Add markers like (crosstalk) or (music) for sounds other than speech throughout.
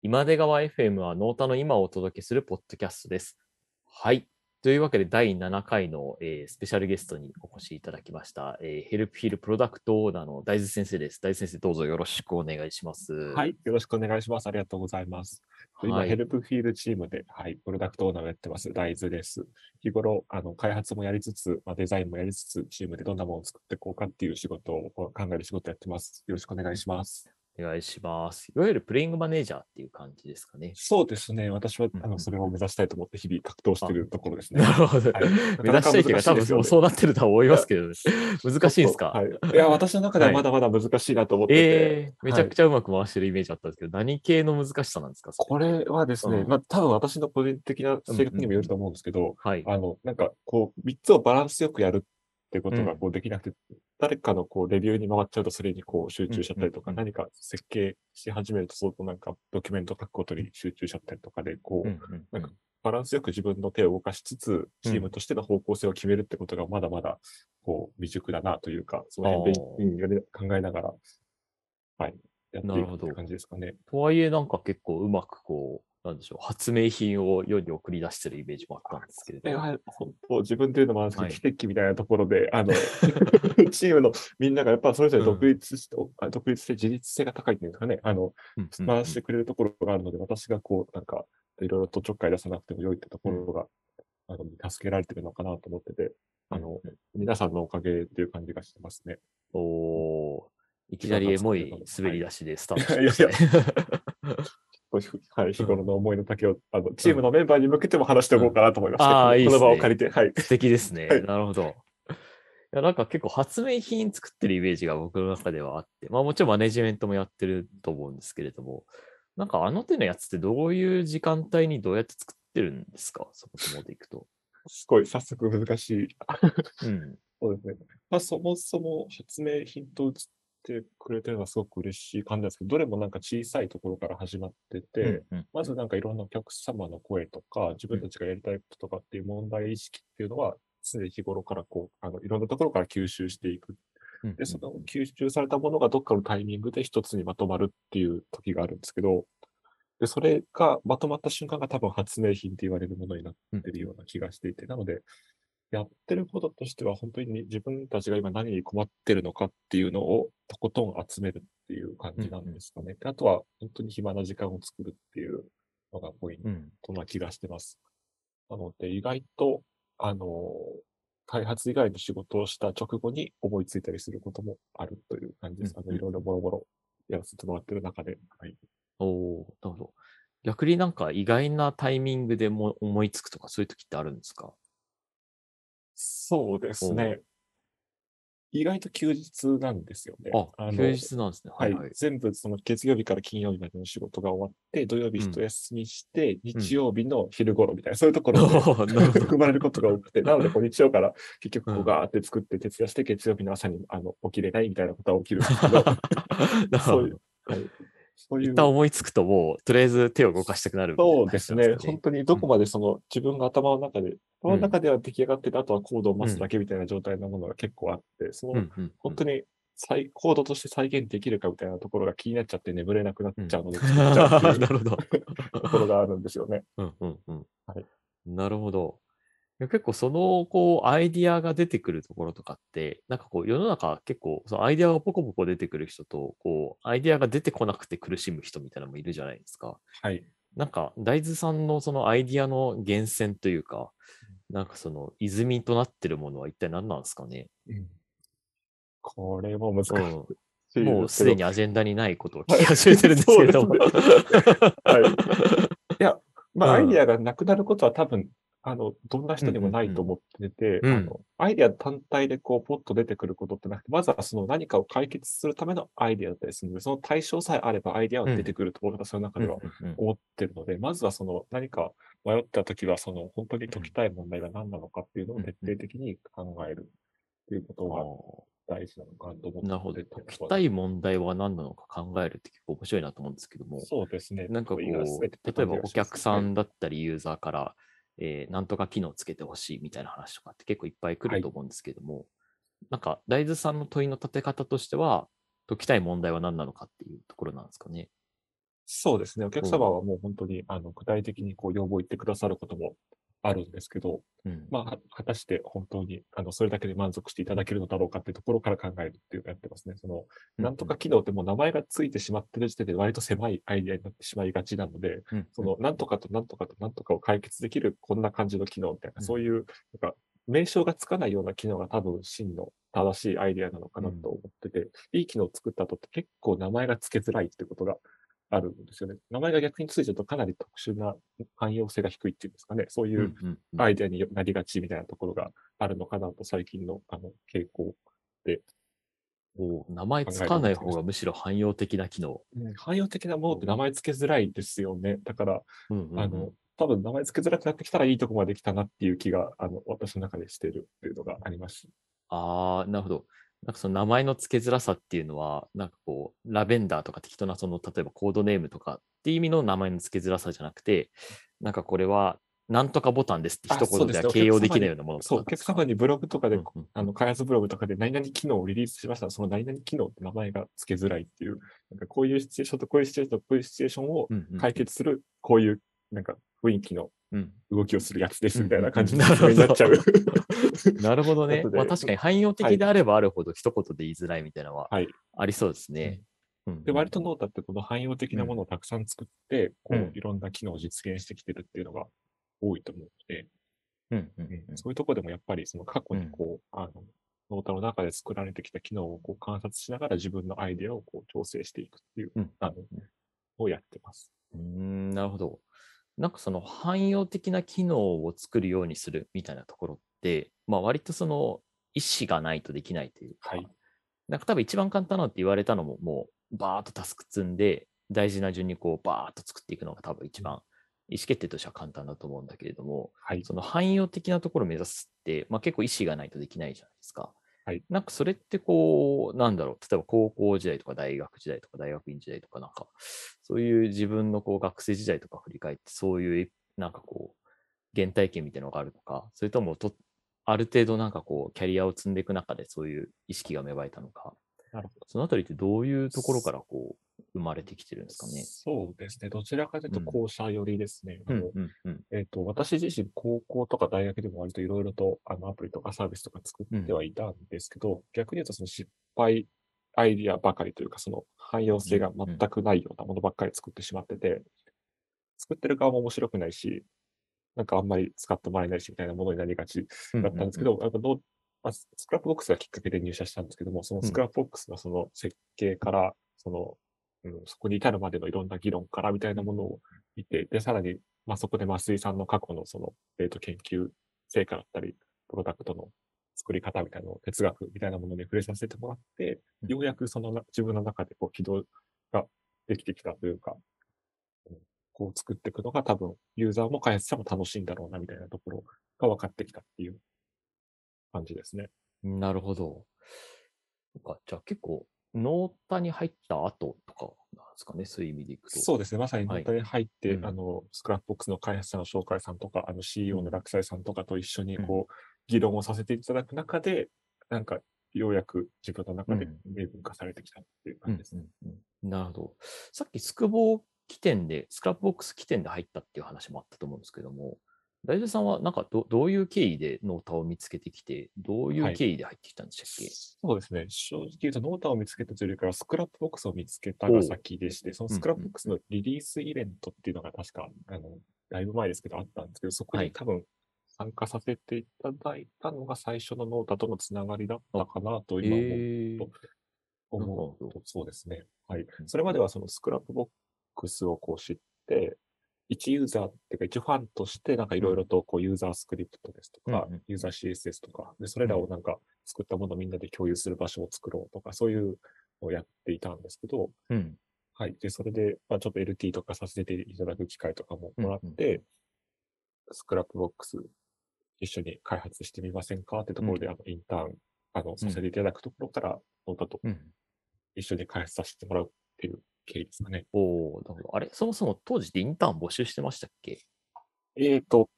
今出川 FM はノータの今をお届けするポッドキャストです。はい。というわけで、第7回の、えースペシャルゲストにお越しいただきました、えーヘルプヒルプロダクトオーナーの大豆先生です。大豆先生、どうぞよろしくお願いします。はい、よろしくお願いします。ありがとうございます。今、はいヘルプフィールチームで、はい、プロダクトオーナーをやってます、大豆です。日頃、あの、開発もやりつつ、まあ、デザインもやりつつ、チームでどんなものを作っていこうかっていう仕事を考える仕事をやってます。よろしくお願いします。お願いします。いわゆるプレイングマネージャーっていう感じですかね。そうですね。私は、うんあの、それを目指したいと思って日々格闘しているところですね。(laughs) なるほど。はい (laughs) 目指したいというか、多分そうなってるとは思いますけど、(laughs) ね、難しいんですか、はい。いや、私の中ではまだまだ難しいなと思ってて、えー、めちゃくちゃうまく回してるイメージあったんですけど、何系の難しさなんですか？そこれはですね、うんまあ、多分私の個人的な性格にもよると思うんですけど、はい。あの、なんか、こう、3つをバランスよくやるってことがうんこうできなくて、誰かのこう、レビューに回っちゃうとそれにこう、集中しちゃったりとか、うん何か設計し始めると、そうとなんか、ドキュメント書くことに集中しちゃったりとかで、こう、なんかバランスよく自分の手を動かしつつ、チームとしての方向性を決めるってことがまだまだ、こう、未熟だなというか、その辺で考えながら、はい、やっていく感じですかね。とはいえ、なんか結構うまくこう、なんでしょう、発明品を世に送り出してるイメージもあったんですけれど。えはい、本当、自分で言うのもあるんですけど、はい。奇跡みたいなところで、あの、(laughs) チームのみんながやっぱそれぞれ独立して、あ独立して自立性が高いっていうんですかね、あの、うんうん回してくれるところがあるので、私がこう、なんか、いろいろとちょっかい出さなくても良いってところが、あの、助けられてるのかなと思ってて、あの、皆さんのおかげっていう感じがしてますね。おー。いきなりエモい滑り出しでスタートしましたね。はい、(laughs) 日頃の思いの丈を、あの、チームのメンバーに向けても話しておこうかなと思いまして、うんあーいいこのですね場を借りて、はい。素敵ですね。はいなるほど。いやなんか結構発明品作ってるイメージが僕の中ではあって、まあもちろんマネジメントもやってると思うんですけれども、なんかあの手のやつってどういう時間帯にどうやって作ってるんですか？そもそもでいくと。すごい、早速難しい。うん。(laughs) そうですね。まあ、そもそも発明品とてくれてるのはすごく嬉しい感じなんですけど、どれもなんか小さいところから始まってて、うんうんまずなんかいろんなお客様の声とか、自分たちがやりたいこととかっていう問題意識っていうのは、常に日頃からこう、あの、いろんなところから吸収していく。うんで、その吸収されたものがどっかのタイミングで一つにまとまるっていう時があるんですけど、で、それがまとまった瞬間が多分発明品って言われるものになってるような気がしていて、なので、やってることとしては本当に自分たちが今何に困ってるのかっていうのをとことん集めるっていう感じなんですかね。であとは本当に暇な時間を作るっていうのがポインうん。トな気がしてます。なので意外と、あの、開発以外の仕事をした直後に思いついたりすることもあるという感じですかね。うんうんいろいろもろもろやらせてもらってる中で。はい。おーなるほど。逆になんか意外なタイミングでも思いつくとかそういう時ってあるんですか？そうですね。意外と休日なんですよね。あ、の休日なんですね。ははいいはい。全部その月曜日から金曜日までの仕事が終わって、土曜日うん一休みして、日曜日の昼頃みたいな、そういうところでお (laughs) ーなるほど含まれることが多くて、なので (laughs) こう日曜から結局こうんうガーって作って徹夜して月曜日の朝にあの起きれないみたいなことは起きるんですけど、(laughs) なるほどそういう。はい、そういう一旦思いつくともう、とりあえず手を動かしたくなるみたいなそうですね。本当にどこまでその自分が頭の中で、頭の中では出来上がってて、あとはコードを待つだけみたいな状態のものが結構あって、そのうんうんうん本当に再コードとして再現できるかみたいなところが気になっちゃって眠れなくなっちゃうので、うって (laughs) ないるほど。うところがあるんですよね。うんうんうん。はいなるほど。結構その、こう、アイディアが出てくるところとかって、なんかこう、世の中結構、そのアイディアがポコポコ出てくる人と、こう、アイディアが出てこなくて苦しむ人みたいなのもいるじゃないですか。はい。なんか、大豆さんのそのアイディアの源泉というか、なんかその泉となってるものは一体何なんですかね？これも難しいうん。(laughs) もうすでにアジェンダにないことを聞き始めてるんですけれども。はいい。いや、まあ、うんアイディアがなくなることは多分、あの、どんな人にもないと思ってて、うん。うんうんあのアイディア単体でこう、ポッと出てくることってなくて、まずはその何かを解決するためのアイディアだったりするので、その対象さえあればアイディアは出てくると僕はその中では。うんうんうん。思ってるので、まずはその何か迷ったときは、その本当に解きたい問題が何なのかっていうのを徹底的に考えるっていうことが大事なのかなと思ってて。なるほど。解きたい問題は何なのか考えるって結構面白いなと思うんですけども、そうですね。なんかこう、例えばお客さはいんだったりユーザーから、えーなんとか機能つけてほしいみたいな話とかって結構いっぱい来ると思うんですけども、なんか大豆さんの問いの立て方としては、解きたい問題は何なのかっていうところなんですかね。そうですね。お客様はもう本当に、あの、具体的にこう要望言ってくださることもあるんですけど、うん。まあ、は果たして本当に、あの、それだけで満足していただけるのだろうかっていうところから考えるっていうのをやってますね。その、なんとか機能ってもう名前がついてしまってる時点で割と狭いアイデアになってしまいがちなので、うん、その、なんとかとなんとかとなんとかを解決できるこんな感じの機能みたいな、うんそういう、なんか、名称がつかないような機能が多分真の正しいアイデアなのかなと思ってて、いい機能を作った後って結構名前が付けづらいってことがあるんですよね。名前が逆についちゃうとかなり特殊な汎用性が低いっていうんですかね。そういうアイデアになりがちみたいなところがあるのかなと最近のあの傾向で、お名前つかない方がむしろ汎用的な機能。うん汎用的なものって名前付けづらいですよね。だから、うんうんうんあの、多分名前付けづらくなってきたらいいとこまで来たなっていう気が、あの、私の中でしてるっていうのがあります。ああ、なるほど。なんかその名前の付けづらさっていうのは、なんかこう、ラベンダーとか適当なその、例えばコードネームとかっていう意味の名前の付けづらさじゃなくて、なんかこれは、なんとかボタンですってあ一言では形容できないようなものそう、お客様にブログとかで、うんうんあの、開発ブログとかで何々機能をリリースしましたら、その何々機能って名前が付けづらいっていう、なんかこういうシチュエーションとこういうシチュエーションとこういうシチュエーションを解決する、こういう、なんか雰囲気のうん動きをするやつですみたいな感じになっちゃう。(laughs) なるほどね。(laughs) まあ確かに汎用的であればあるほど一言で言いづらいみたいなのははい。ありそうですね。うん。で、割とノータってこの汎用的なものをたくさん作って、こういろんな機能を実現してきてるっていうのが多いと思うので、うんうんうんそういうところでもやっぱりその過去にこう、あの、ノータの中で作られてきた機能をこう観察しながら自分のアイデアをこう調整していくっていう、うん。あの、をやってます。うーん、なるほど。なんかその汎用的な機能を作るようにするみたいなところって、まあ割とその意思がないとできないというか、はい。なんか多分一番簡単なのって言われたのももうバーっとタスク積んで大事な順にこうバーっと作っていくのが多分一番意思決定としては簡単だと思うんだけれども、はい。その汎用的なところを目指すって、まあ、結構意思がないとできないじゃないですか。はい。なんかそれってこう、なんだろう、例えば高校時代とか大学時代とか大学院時代とかなんか、そういう自分のこう学生時代とか振り返って、そういうなんかこう、原体験みたいなのがあるのか、それともと、ある程度なんかこう、キャリアを積んでいく中でそういう意識が芽生えたのか、なるほど。そのあたりってどういうところからこう、生まれてきてるんですかね。そうですね。どちらかというとうん後者寄りですね。私自身、高校とか大学でも割といろいろと、あの、アプリとかサービスとか作ってはいたんですけど、逆に言うと、その失敗アイディアばかりというか、その汎用性が全くないようなものばっかり作ってしまってて、作ってる側も面白くないし、なんかあんまり使ってもらえないし、みたいなものになりがちだったんですけど、やっぱどう、まあ、 Scrapbox がきっかけで入社したんですけども、その Scrapbox のその設計から、その、うん、そこに至るまでのいろんな議論からみたいなものを見て、で、さらに、まあ、そこで増井さんの過去のその、えっ、と、研究成果だったり、プロダクトの作り方みたいなのを哲学みたいなものに触れさせてもらって、うんようやくそのな自分の中でこう起動ができてきたというか、うんこう作っていくのが多分ユーザーも開発者も楽しいんだろうなみたいなところが分かってきたっていう感じですね。なるほど。そっかじゃあ結構、Nota に入った後とかなんですかね、そういう意味でいくと。そうですね。まさにはい Nota に入って、うんあの、 Scrapbox の開発者の shokai さんとか、あの CEO の洛西さんとかと一緒にうんこう、議論をさせていただく中で、なんか、ようやく自分の中でうん明文化されてきたっていううん感じですね。うんうんなるほど。さっきスクボー起点で、 Scrapbox 起点で入ったっていう話もあったと思うんですけども、 daiiz さんはなんかどどういう経緯で Nota を見つけてきて、どういう経緯で入ってきたんでしたっけ、そうですね。正直言うと、 Nota を見つけたというよりかは、 Scrapbox を見つけたが先でして、その Scrapbox のリリースイベントっていうのが確か、あの、だいぶ前ですけど、あったんですけど、そこはい。に多分参加させていただいたのが最初の Nota とのつながりだったかなと今思うえー。と思うと、そうですね。はい。う。ん。それまではその Scrapbox をこう知って、一ユーザーっていうか、一ファンとして、なんかいろいろとこうユーザースクリプトですとかうんうん、ユーザー CSS とか、で、それらをなんか作ったものをみんなで共有する場所を作ろうとか、そういうのをやっていたんですけど、うん。はい。で、それで、まあ、ちょっと LT とかさせていただく機会とかももらって、 Scrapbox 一緒に開発してみませんかってところで、あの、インターン、あの、させていただくところから、 Nota とうん。一緒に開発させてもらうっていう経緯ですかね。おおなるほど。あれそもそも当時でインターン募集してましたっけ？えーと、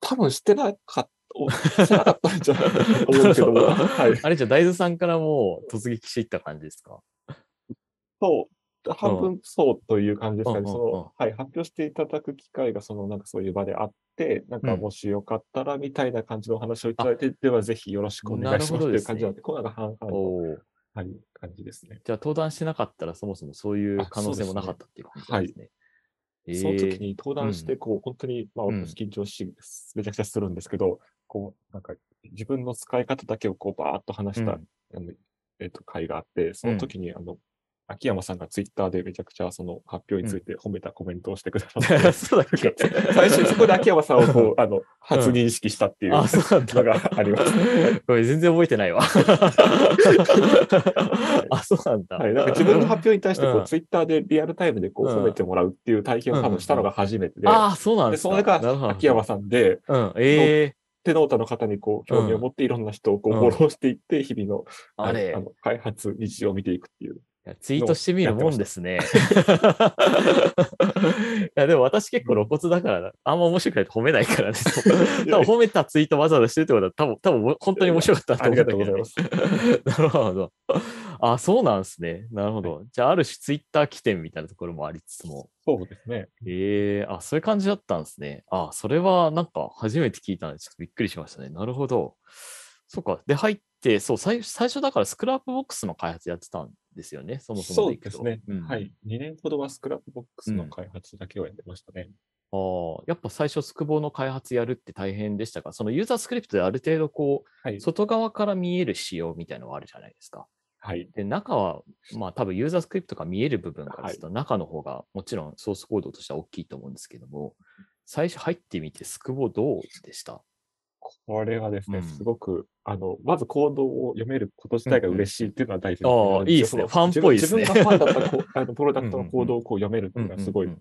多分してなかった、おしてなかったんじゃないかと思うけど。(laughs) も、はい。あれじゃあ大豆さんからもう突撃していった感じですか？そう、半分そうという感じですかね。うんうんその、はい、発表していただく機会が、その、なんかそういう場であって、なんかうん。もしよかったら、みたいな感じのお話をいただいて、ではぜひよろしくお願いしますという感じなので、こうなんか半々の、おーはい、感じですね。じゃあ登壇してなかったらそもそもそういう可能性もなかったっていう感じですね。その時えー。に登壇して、こう、本当に、まあ、うん。私緊張し、めちゃくちゃするんですけど、こう、なんか、自分の使い方だけをこう、バーッと話した、うん。あのえっと、会があって、その時に、あの、秋山さんがツイッターでめちゃくちゃその発表について褒めたコメントをしてくださって、(laughs) そうだっけ？最初にそこで秋山さんをこう、あの、初認識したっていうあ、そうなんだ。のがあります。これ全然覚えてないわ。(laughs) あ、そうなんだ。はい。なんか自分の発表に対してこうんう、ツイッターでリアルタイムでこう、うん褒めてもらうっていう体験を多分したのが初めてで、ああ、そうなんで。それが秋山さんで、うん、ええテノータの方にこう、興味を持っていろんな人をこう、うんフォローしていって、日々の、あれ、はいの開発日常を見ていくっていう。ツイートしてみるもんですね。(laughs) いや、でも私結構露骨だからな、あんま面白くないと褒めないからね。(laughs) 多分褒めたツイートわざわざしてるってことは、多分、多分本当に面白かったとあり思うんだけど、がとうございねま。す。(laughs) なるほど。あ、そうなんですね。なるほど。じゃあ、ある種ツイッター起点みたいなところもありつつも。そうですね。ええあ、そういう感じだったんですね。あ、それはなんか初めて聞いたので、ちょっとびっくりしましたね。なるほど。そうか。で、入って、そう、最最初だから Scrapbox の開発やってたんですよね。そもそもそうですね。うんはい。2年ほどはスクラップボックスの開発だけをやってましたね。ああ、やっぱ最初スクボの開発やるって大変でしたか？そのユーザースクリプトである程度こう、はい。外側から見える仕様みたいなのがあるじゃないですか。はい。で、中は、まあ多分ユーザースクリプトが見える部分からすると、中の方がもちろんソースコードとしては大きいと思うんですけども、最初入ってみてスクボーどうでした？これはですね、うんすごく、あの、まずコードを読めること自体が嬉しいっていうのは大事ああいいですね。ファンっぽいですね。自分がファンだったこあの (laughs) プロダクトのコードをこう読めるっていうのがすごいうんうん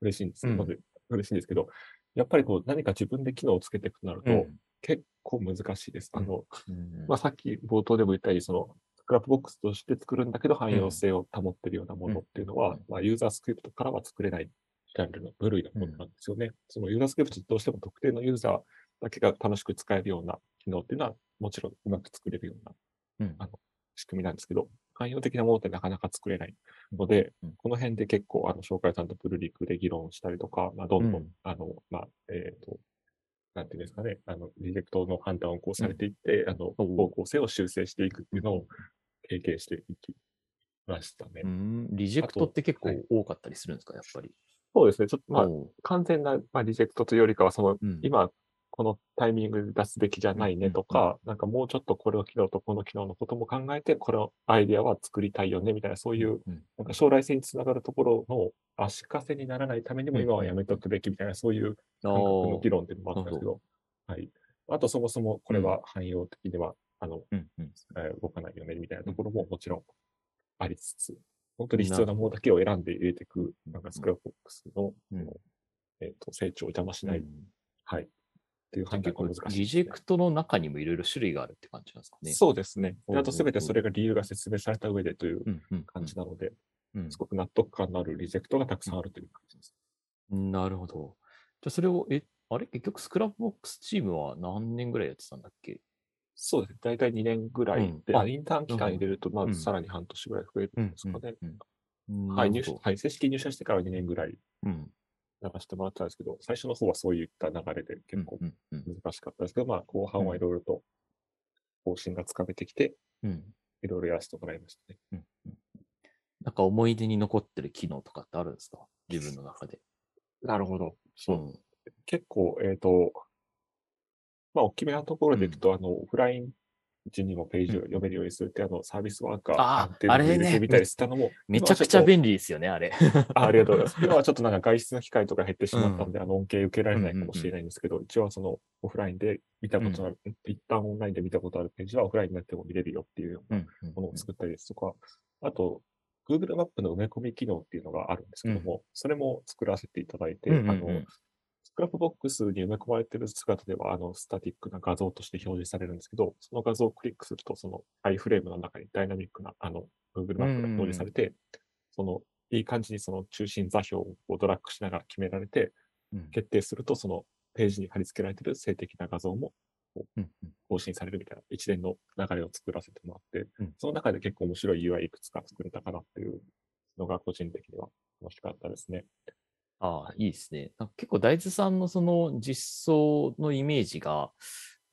嬉しいんです。うんので、嬉しいんですけど、やっぱりこう何か自分で機能をつけていくとなると、うん。結構難しいです。あの、うん。まあ、さっき冒頭でも言ったように、その、 Scrapbox として作るんだけど、汎用性を保ってるようなものっていうのは、うん。まあ、ユーザースクリプトからは作れないジャンルの部類のものなんですよね。そのユーザースクリプトどうしても特定のユーザーだけが楽しく使えるような機能っていうのは、もちろんうまく作れるようなうん。あの仕組みなんですけど、汎用的なものってなかなか作れないので、うん。この辺で結構、あの、 shokai さんとプルリクで議論したりとか、まあ、どんどん、うん。あの、まあ、えっ、と、なんていうんですかね、あの、リジェクトの判断をこうされていって、あの、おう方向性を修正していくっていうのを経験していきましたね。うん。リジェクトって結構はい。多かったりするんですか、やっぱり？そうですね。ちょっと、まあ、完全な、まあ、リジェクトというよりかは、その、うん。今、このタイミングで出すべきじゃないねとか、なんかもうちょっとこれの機能とこの機能のことも考えて、このアイデアは作りたいよね、みたいな、そういう、うんなんか将来性につながるところの足かせにならないためにもうん今はやめとくべきみたいな、そういう感覚の議論っていうのもあったんですけど、はい。あとそもそもこれは汎用的では、あの、うん。うんえー動かないよね、みたいなところももちろんありつつ、本当に必要なものだけを選んで入れていく、なんか Scrapbox の、うん。えっ、と、成長を邪魔しない、うん。はい。っていう判結構断が難しい、リジェクトの中にもいろいろ種類があるって感じなんですかね。そうですね。あとすべてそれが理由が説明された上でという感じなので、うん。すごく納得感のあるリジェクトがたくさんあるという感じです。うんなるほど。じゃあそれを、え、あれ？結局 Scrapbox チームは何年ぐらいやってたんだっけ？そうですね。大体2年ぐらい。で、うん。インターン期間入れると、まうん。あ、さらに半年ぐらい増えるんですかね。うんはい、正式に入社してから2年ぐらいうん。流してもらったんですけど、最初の方はそういった流れで結構難しかったですけど、まあ、後半はいろいろと方針がつかめてきて、うんいろいろやらせてもらいましたね。うんうんなんか思い出に残ってる機能とかってあるんですか？自分の中で。なるほど。そう。ん結構、えっ、と、まあ、大きめなところでいくと、あの、オフライン時にもページを読めるようにするって、あの、サービスワーカーああれね。みたりしたのも、めちゃくちゃ利便利ですよね、あれ。あありがとうございます。今はちょっとなんか外出の機会とか減ってしまったので、あの、恩恵受けられないかもしれないんですけど、一応はその、オフラインで見たことある、一旦オンラインで見たことあるページはオフラインになっても見れるよっていうようなものを作ったりですとか、あと、Google マップの埋め込み機能っていうのがあるんですけども、それも作らせていただいて、あの、 Scrapbox に埋め込まれている姿では、あの、スタティックな画像として表示されるんですけど、その画像をクリックすると、その iFrame の中にダイナミックな、あの、Google マップが表示されて、その、いい感じにその中心座標をドラッグしながら決められて、うん。決定すると、そのページに貼り付けられている静的な画像も更新されるみたいな一連の流れを作らせてもらって、うん。その中で結構面白い UI いくつか作れたかなっていうのが個人的には楽しかったですね。ああ、いいですね。なんか結構大豆さんのその実装のイメージが、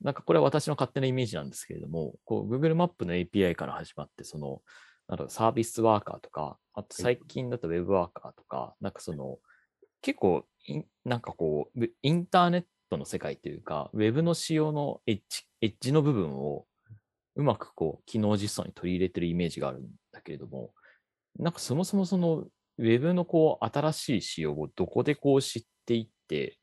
なんかこれは私の勝手なイメージなんですけれども、こう Google マップの API から始まって、その、なんだろう、サービスワーカーとか、あと最近だと Web ワーカーとか、なんかその、結構なんかこう、インターネットの世界というか、Web の仕様のエッジエッジの部分をうまくこう、機能実装に取り入れてるイメージがあるんだけれども、なんかそもそもその Web のこう、新しい仕様をどこでこう知っていって、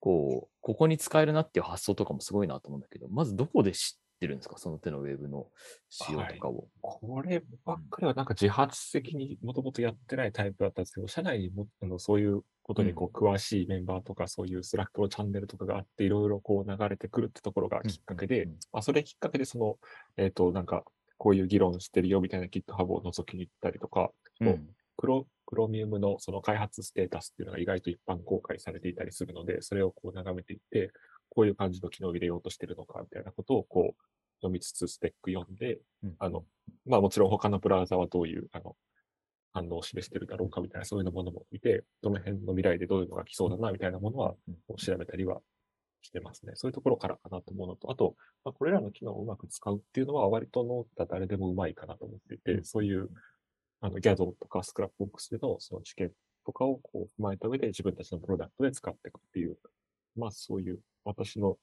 こう、ここに使えるなっていう発想とかもすごいなと思うんだけど、まずどこで知ってるんですか？その手のウェブの仕様とかを。はい、こればっかりはなんか自発的にもともとやってないタイプだったんですけど、社内にもあのそういうことにこう詳しいメンバーとか、そういう Slack のチャンネルとかがあって、いろいろこう流れてくるってところがきっかけで、まあ、それきっかけでその、えっ、ー、と、なんか、こういう議論してるよみたいな GitHub を覗きに行ったりとか、うん、クロ Chromium のその開発ステータスっていうのが意外と一般公開されていたりするので、それをこう眺めていって、こういう感じの機能を入れようとしてるのかみたいなことをこう読みつつスペック読んで、うん、あの、まあもちろん他のブラウザはどういうあの反応を示してるだろうかみたいなそういうものも見て、どの辺の未来でどういうのが来そうだなみたいなものは調べたりはしてますね。そういうところからかなと思うのと、あと、まあ、これらの機能をうまく使うっていうのは割と Nota 誰でもうまいかなと思っていて、そういうあの、 Gyazo とか Scrapbox でのその知見とかをこう踏まえた上で自分たちのプロダクトで使っていくっていう、まあそういう私の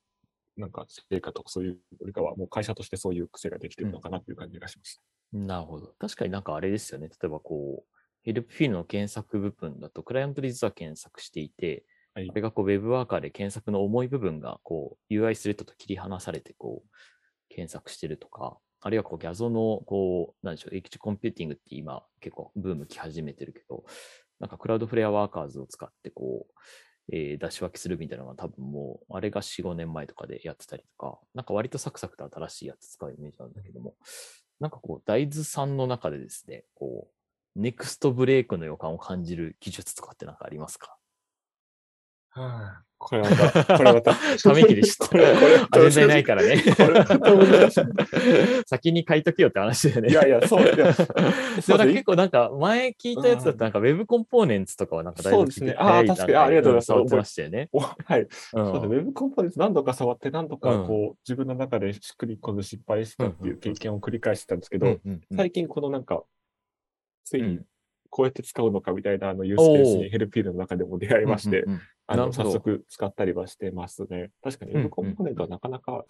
なんか成果とかそういうよりかはもう会社としてそういう癖ができてるのかなっていう感じがします。うん、なるほど。確かになんかあれですよね。例えばこう、 Helpfeel の検索部分だと、クライアントで実は検索していて、はい、これがこう Web Worker で検索の重い部分がこう UI スレッドと切り離されてこう検索してるとか、あるいはこう Gyazo の、こう、なんでしょう、エッジコンピューティングって今結構ブーム来始めてるけど、なんかクラウドフレアワーカーズを使ってこう、えー、出し分けするみたいなのが多分もう、あれが4、5年前とかでやってたりとか、なんか割とサクサクと新しいやつ使うイメージなんだけども、なんかこう、大豆さんの中でですね、こう、ネクストブレイクの予感を感じる技術とかって何かありますか？はあ、これまた、これまた。ため息でした。これ、これ、全然ないからね。先に書いとけよって話だよね。いやいや、そう。いやでも結構なんか、前聞いたやつだと、なんか Web コンポーネンツとかはなんか大丈夫ですね。ああ、確かに。ありがとうございます。触ってましたよね。はい。そうだ、Web コンポーネンツ何度か触って、何度かこう、自分の中でしっくりこず失敗したっていう経験を繰り返してたんですけど、最近このなんか、ついにこうやって使うのかみたいなあのユースケースにヘルピールの中でも出会いまして、あの早速使ったりはしてますね。確かに Web コンポーネントはなかなか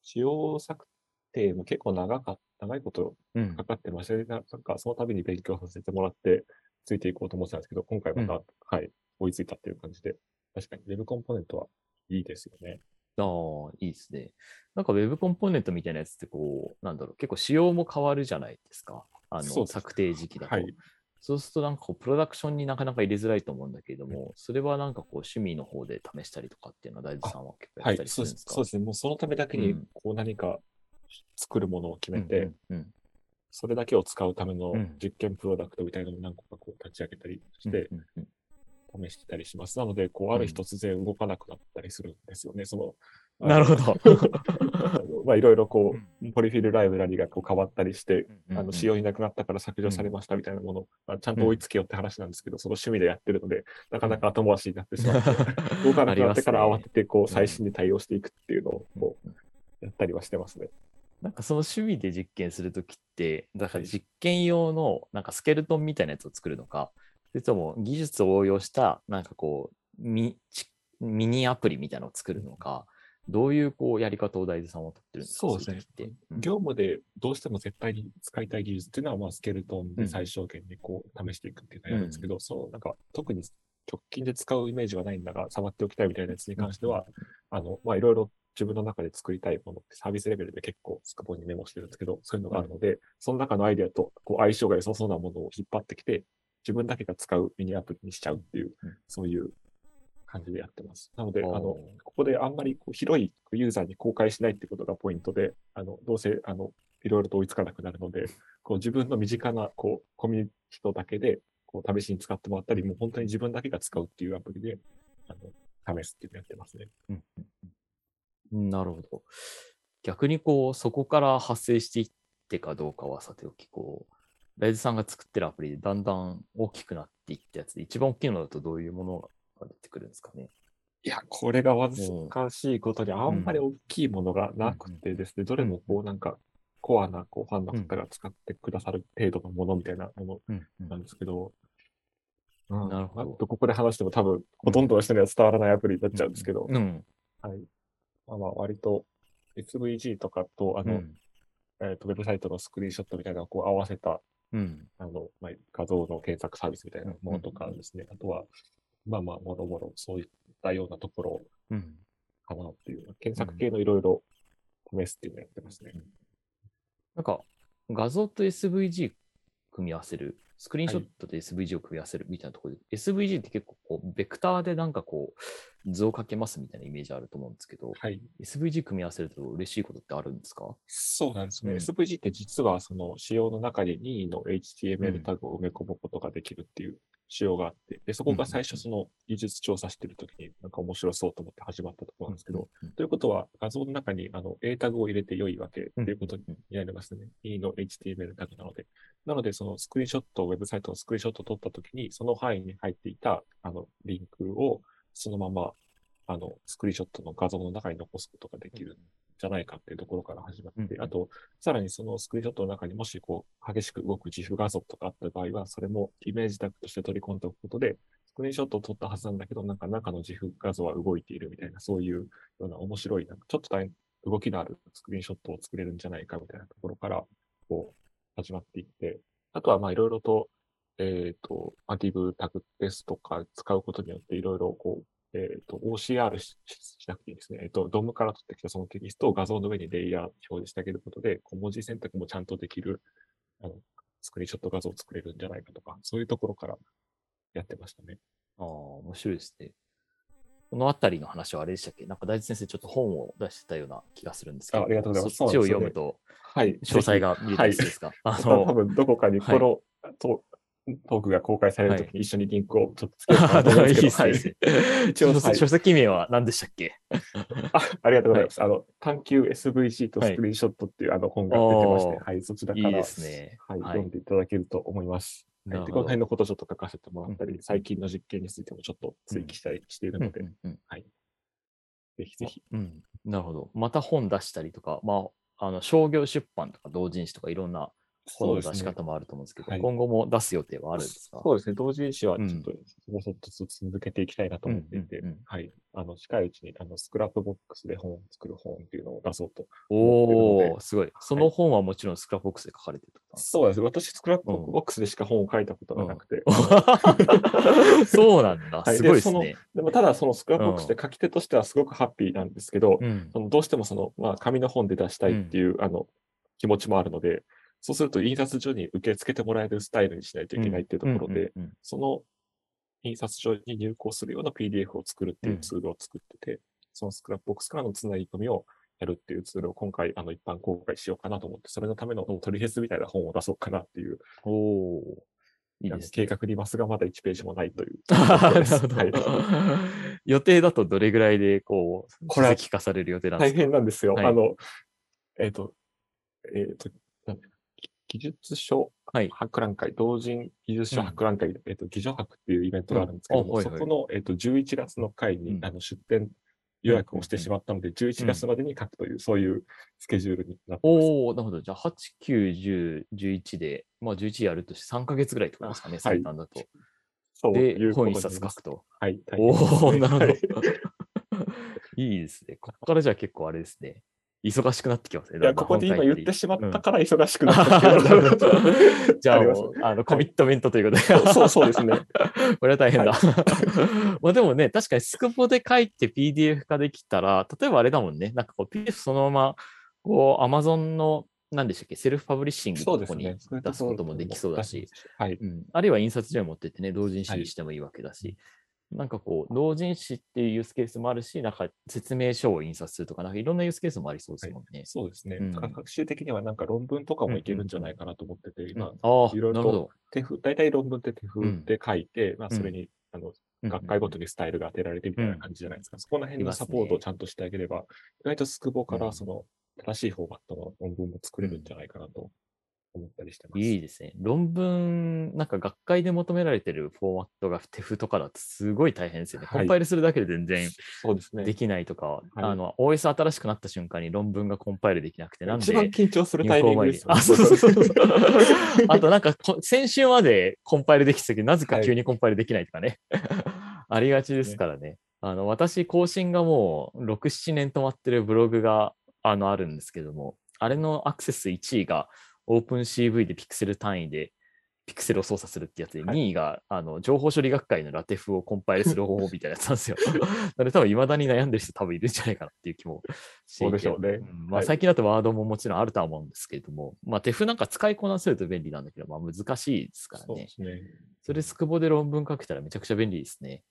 使用策定も結構長か長いことかかってました、ね、なんかその度に勉強させてもらってついていこうと思ってたんですけど、今回また、うん、はい、追いついたっていう感じで、確かに Web コンポーネントはいいですよね。ああ、いいですね。なんか Web コンポーネントみたいなやつってこう、なんだろう、結構仕様も変わるじゃないですか。あの、策定時期だと。はい、そうするとなんかこうプロダクションになかなか入れづらいと思うんだけれども、それはなんかこう趣味の方で試したりとかっていうのは大豆さんは結構やったりするんですか、はい、そうですね。もうそのためだけにこう何か作るものを決めて、それだけを使うための実験プロダクトみたいなのも何個かこう立ち上げたりして、試してたりします。なので、こう、ある日突然動かなくなったりするんですよね。そのなるほど。(laughs) まあいろいろこう、ポリフィルライブラリがこう変わったりして、あの仕様になくなったから削除されましたみたいなものを、ちゃんと追いつけよって話なんですけど、その趣味でやってるので、なかなか後回しになってしまって、(laughs) 動かなくなってから慌ててこう最新に対応していくっていうのをこうやったりはしてますね。なんかその趣味で実験するときって、だから実験用のなんかスケルトンみたいなやつを作るのか、それとも技術を応用したなんかこうミミニアプリみたいなのを作るのか、どういうこうやり方を大豆さんは取ってるんですか？そうですね、うん、業務でどうしても絶対に使いたい技術っていうのは、まあ、スケルトンで最小限にこう試していくっていうのをやるんですけど、うん、そうなんか特に直近で使うイメージはないんだが、触っておきたいみたいなやつに関しては、あの、まあ、いろいろ自分の中で作りたいものってサービスレベルで結構スカポンにメモしてるんですけど、そういうのがあるので、その中のアイデアとこう相性が良さそうなものを引っ張ってきて、自分だけが使うミニアプリにしちゃうっていう、そういう感じでやってます。なので、あの、ここであんまりこう広いユーザーに公開しないってことがポイントで、あの、どうせ、あの、いろいろと追いつかなくなるので、こう自分の身近な、こう、コミュニティとだけで、こう、試しに使ってもらったり、もう本当に自分だけが使うっていうアプリで、あの、試すっていうのやってますね。うん。なるほど。逆にこう、そこから発生していってかどうかはさておき、こう、大豆さんが作ってるアプリでだんだん大きくなっていったやつで、一番大きいのだとどういうものが出てくるんですかね。いや、これが難しいことに、あんまり大きいものがなくてですね、どれもこうなんか、コアなこうファンの方が使ってくださる程度のものみたいなものなんですけど、うん、なるほど。とここで話しても多分、ほとんどの人には伝わらないアプリになっちゃうんですけど、うん。はい。まあまあ、割と SVG とかと、あの、うん。えっ、と、ウェブサイトのスクリーンショットみたいなのをこう合わせた、うん。あの、まあ、画像の検索サービスみたいなものとかですね。あとは、まあまあ、もろもろそういったようなところうん。かなっていう、検索系のいろいろ試すっていうのをやってますね。なんか、画像と SVG 組み合わせる、スクリーンショットと SVG を組み合わせるみたいなところで、SVG って結構こう、ベクターでなんかこう、図をかけますみたいなイメージあると思うんですけど、はい。SVG 組み合わせると嬉しいことってあるんですか？そうなんですね。うん SVG って実はその仕様の中に任意のうん HTML タグを埋め込むことができるっていう仕様があって、でそこが最初その技術調査してるときになんか面白そうと思って始まったところなんですけど、うんということは画像の中にあの A タグを入れて良いわけっていうことにうんなりますね。任意の HTML タグなので。なので、そのスクリーンショット、ウェブサイトのスクリーンショットを撮ったときに、その範囲に入っていたあのリンクをそのままあのスクリーンショットの画像の中に残すことができるんじゃないかっていうところから始まって、うんあと、さらにそのスクリーンショットの中にもしこう激しく動く自負画像とかあった場合は、それもイメージタグとして取り込んでおくことで、スクリーンショットを撮ったはずなんだけど、なんか中の自負画像は動いているみたいな、そういうような面白い、なんかちょっと大変動きのあるスクリーンショットを作れるんじゃないかみたいなところから、こう、始まっていって、あとはまあいろいろと、えっ、と、アディブタグですとか使うことによっていろいろこう、えっ、と、OCR ししなくていいですね。えっ、と、ドームから取ってきたそのテキストを画像の上にレイヤー表示してあげることで、こう文字選択もちゃんとできる、あの、スクリーンショット画像を作れるんじゃないかとか、そういうところからやってましたね。ああ、面白いですね。このあたりの話はあれでしたっけ？なんか大地先生ちょっと本を出してたような気がするんですけど、あありがとうございますそっちを読むとはい。詳細が見れたりするんですか、あの、(laughs) 多分どこかにこの、トトークが公開されるときに一緒にリンクをちょっとつけようかあなと思うんですけど、いいですねいいですね。一 (laughs) 応はい書書籍名は何でしたっけ？あありがとうございます。あの、探求 SVC とスクリーンショットっていうあの本が出てまして、はい、そちらから、いいですね。はい、はい読んでいただけると思います。はい、でこの辺のことをちょっと書かせてもらったり、うん最近の実験についてもちょっと追記したりしているので、はい。ぜひぜひ。うん、なるほど。また本出したりとか、まあ、あの商業出版とか同人誌とかいろんな本の出し方もあると思うんですけど、はい今後も出す予定はあるんですか？そうですね。同人誌はうんちょっと、もうちょっと続けていきたいなと思っていて、うんうんうんはい。あの、近いうちに、あの、 Scrapbox で本を作る本っていうのを出そうと。おお、すごい。その本はもちろん Scrapbox で書かれてるとなんですかそうです。私、 Scrapbox でしか本を書いたことがなくて。(laughs) そうなんだ。はいすごいですね。でも、ただ、そのスクラップボックスで書き手としてはすごくハッピーなんですけど、うんそのどうしてもその、まあ、紙の本で出したいっていう、あの、気持ちもあるので、そうすると印刷所に受け付けてもらえるスタイルにしないといけないっていうところで、うんうんうんその印刷所に入稿するような PDF を作るっていうツールを作ってて、その Scrapbox からのつなぎ込みをやるっていうツールを今回、あの、一般公開しようかなと思って、それのための取説みたいな本を出そうかなっていう、おおいいですね。計画にますがまだ1ページもないという。なるほど。はい (laughs) 予定だとどれぐらいで、こう、これは書籍化される予定なんで大すか？変なんですよ。はいあの、えっ、と、えっ、と、なんだ技術書はい。博覧会、同人技術書うん博覧会、えっ、と、技術博っていうイベントがあるんですけども、うんそこの、えっ、と、11月の回に、うんあの出展予約をしてしまったので、11月までに書くという、そういうスケジュールになってます。おおなるほど。じゃあ、8、9、10、11で、まあ、11やるとして3ヶ月ぐらいってことですかね、はい最短だと。そういで、うこと本一冊書くと。はい。大お変おなるほどはい。(laughs) いいですね。ここからじゃあ結構あれですね。忙しくなってきますね。いや、ここで今言ってしまったうんから忙しくなったうのなるほどが (laughs) じゃああの、コミットメントということで。そうそうですね。(laughs) これは大変だ。(laughs) まあでもね、確かにスクポで書いて PDF 化できたら、例えばあれだもんね、なんかこう PDF そのまま、こう Amazon の、何でしたっけ、セルフパブリッシングのとこに。出すこともできそうだし、。はい。うん、あるいは印刷所に持ってってね、同人誌はいにしてもいいわけだし、なんかこう、同人誌っていうユースケースもあるし、なんか説明書を印刷するとか、なんかいろんなユースケースもありそうですもんね。そうですね。うん学習的にはなんか論文とかもいけるんじゃないかなと思ってて、うん今、ああ、いろいろと。 TeX、大体論文って手風で書いて、まあうんそれに、あの、うん学会ごとにスタイルが当てられてみたいな感じじゃないですか。そこら辺のサポートをちゃんとしてあげれば、意外とスクボかうんらその正しいフォーマットの論文も作れるんじゃないかなと思ったりしてます。いいですね。論文、なんか学会で求められてるフォーマットがテフとかだとすごい大変ですよね。はいコンパイルするだけで全然そうですね。できないとか、はいあの、OS 新しくなった瞬間に論文がコンパイルできなくて、なんで一番緊張するタイミングですよね。あ、そうそうそうそう。あとなんかこ、先週までコンパイルできてたけど、なぜかはい急にコンパイルできないとかね。(laughs) ありがちですからね。あの、私、更新がもう6、7年止まってるブログが、あの、あるんですけども、あれのアクセス1位が OpenCV でピクセル単位で、ピクセルを操作するってやつで、はい2位が、あの、情報処理学会のラテフをコンパイルする方法みたいなやつなんですよ。(laughs) なので多分未だに悩んでる人多分いるんじゃないかなっていう気もしていてそうでしょうねんまあ、はい最近だとワードももちろんあるとは思うんですけれども、まあ、テフなんか使いこなせると便利なんだけど、まあ、難しいですからね。そうですね。それスクボで論文書けたらめちゃくちゃ便利ですね。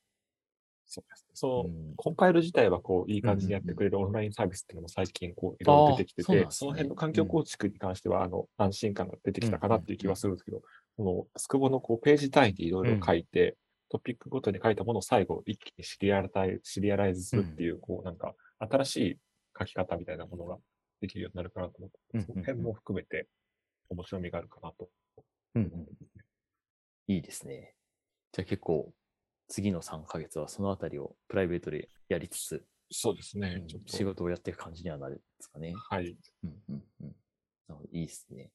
そうですね。そうう、んコンパイル自体はこういい感じにやってくれるオンラインサービスっていうのも最近こういろいろ出てきてて、そね。その辺の環境構築に関してはあの安心感が出てきたかなっていう気はするんですけど、このスクボのこうページ単位でいろいろ書いて、トピックごとに書いたものを最後一気にシリアラタイシリアライズするっていう、こうなんか新しい書き方みたいなものができるようになるかなと思って、その辺も含めて面白みがあるかなと。うんうん。いいですね。じゃあ結構、次の3ヶ月はそのあたりをプライベートでやりつつ、そうですね仕事をやっていく感じにはなるんですかね。はい。うんうんうん。いいですね。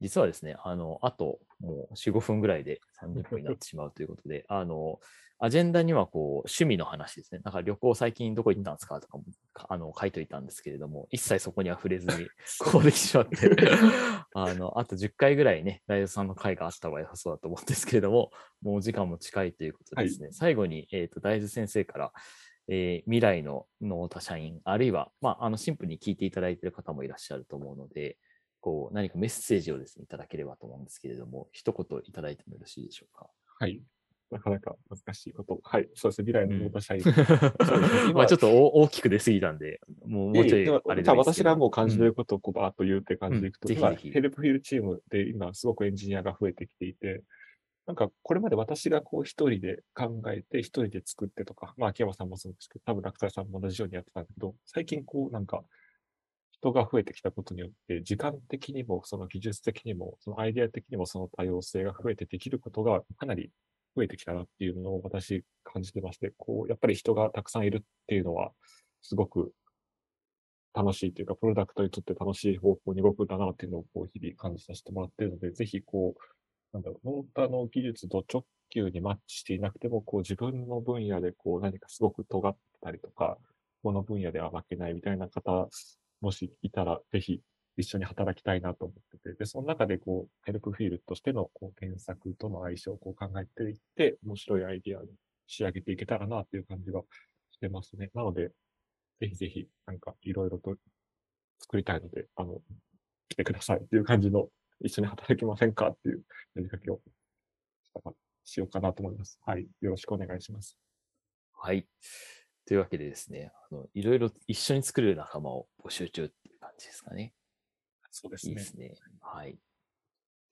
実はですね、あの、あともう4、5分ぐらいで30分になってしまうということで、あの、アジェンダにはこう、趣味の話ですね。なんか旅行最近どこ行ったんですかとかも、かあの、書いといたんですけれども、一切そこには触れずに、(laughs) こうできてしまって、(laughs) あの、あと10回ぐらいね、ライドさんの回があった方が良さそうだと思うんですけれども、もうお時間も近いということでですね、最後に、えっ、と、大豆先生から、えー未来のノータ社員、あるいは、まあ、あの、シンプルに聞いていただいている方もいらっしゃると思うので、こう、何かメッセージをですね、いただければと思うんですけれども、一言いただいてもよろしいでしょうか？はい。なかなか難しいこと。はい。そうですね。未来のモーター社員。(laughs) そうですねまあちょっとお大きく出過ぎたんで、もうもうちょいあれで私がもう感じてることをこうバーッと言うって感じでいくと、今うんぜひぜひヘルプフィールチームで今すごくエンジニアが増えてきていて、なんかこれまで私がこう一人で考えて、一人で作ってとか、まあ秋山さんもそうですけど、多分楽太さんも同じようにやってたんだけど、最近こうなんか人が増えてきたことによって、時間的にも、その技術的にも、そのアイデア的にもその多様性が増えてできることがかなり増えてきたなっていうのを私感じてまして、こう、やっぱり人がたくさんいるっていうのは、すごく楽しいというか、プロダクトにとって楽しい方向に動くんだなっていうのをこう日々感じさせてもらっているので、ぜひこう、なんだろう、ノーターの技術と直球にマッチしていなくても、こう自分の分野でこう何かすごく尖ったりとか、この分野では負けないみたいな方、もしいたら、ぜひ一緒に働きたいなと思ってて、で、その中でこう、ヘルプフィールドとしてのこう検索との相性をこう考えていって、面白いアイディアに仕上げていけたらなっていう感じがしてますね。なので、ぜひぜひ、なんかいろいろと作りたいので、あの、来てくださいっていう感じの、一緒に働きませんかっていう呼びかけをしたかしようかなと思います。はい。よろしくお願いします。はい。というわけでですね、あのいろいろ一緒に作れる仲間を募集中っていう感じですかね。そうですねいいで。すね。はい。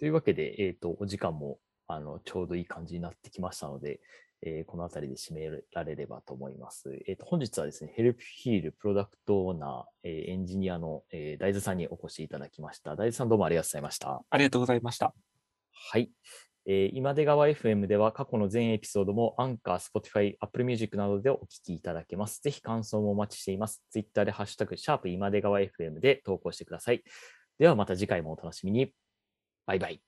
というわけで、えっ、と、お時間も、あの、ちょうどいい感じになってきましたので、えーこのあたりで締められればと思います。えっ、と、本日はですね、 Helpfeel プロダクトオーナー、えーエンジニアの、えー daiiz さんにお越しいただきました。 daiiz さんどうもありがとうございました。ありがとうございました。はい。えー今出川 FM では過去の全エピソードも Anchor、Spotify、Apple Music などでお聞きいただけます。ぜひ感想もお待ちしています。ツイッターでハッシュタグ、シャープ今出川 FM で投稿してください。ではまた次回もお楽しみに。バイバイ。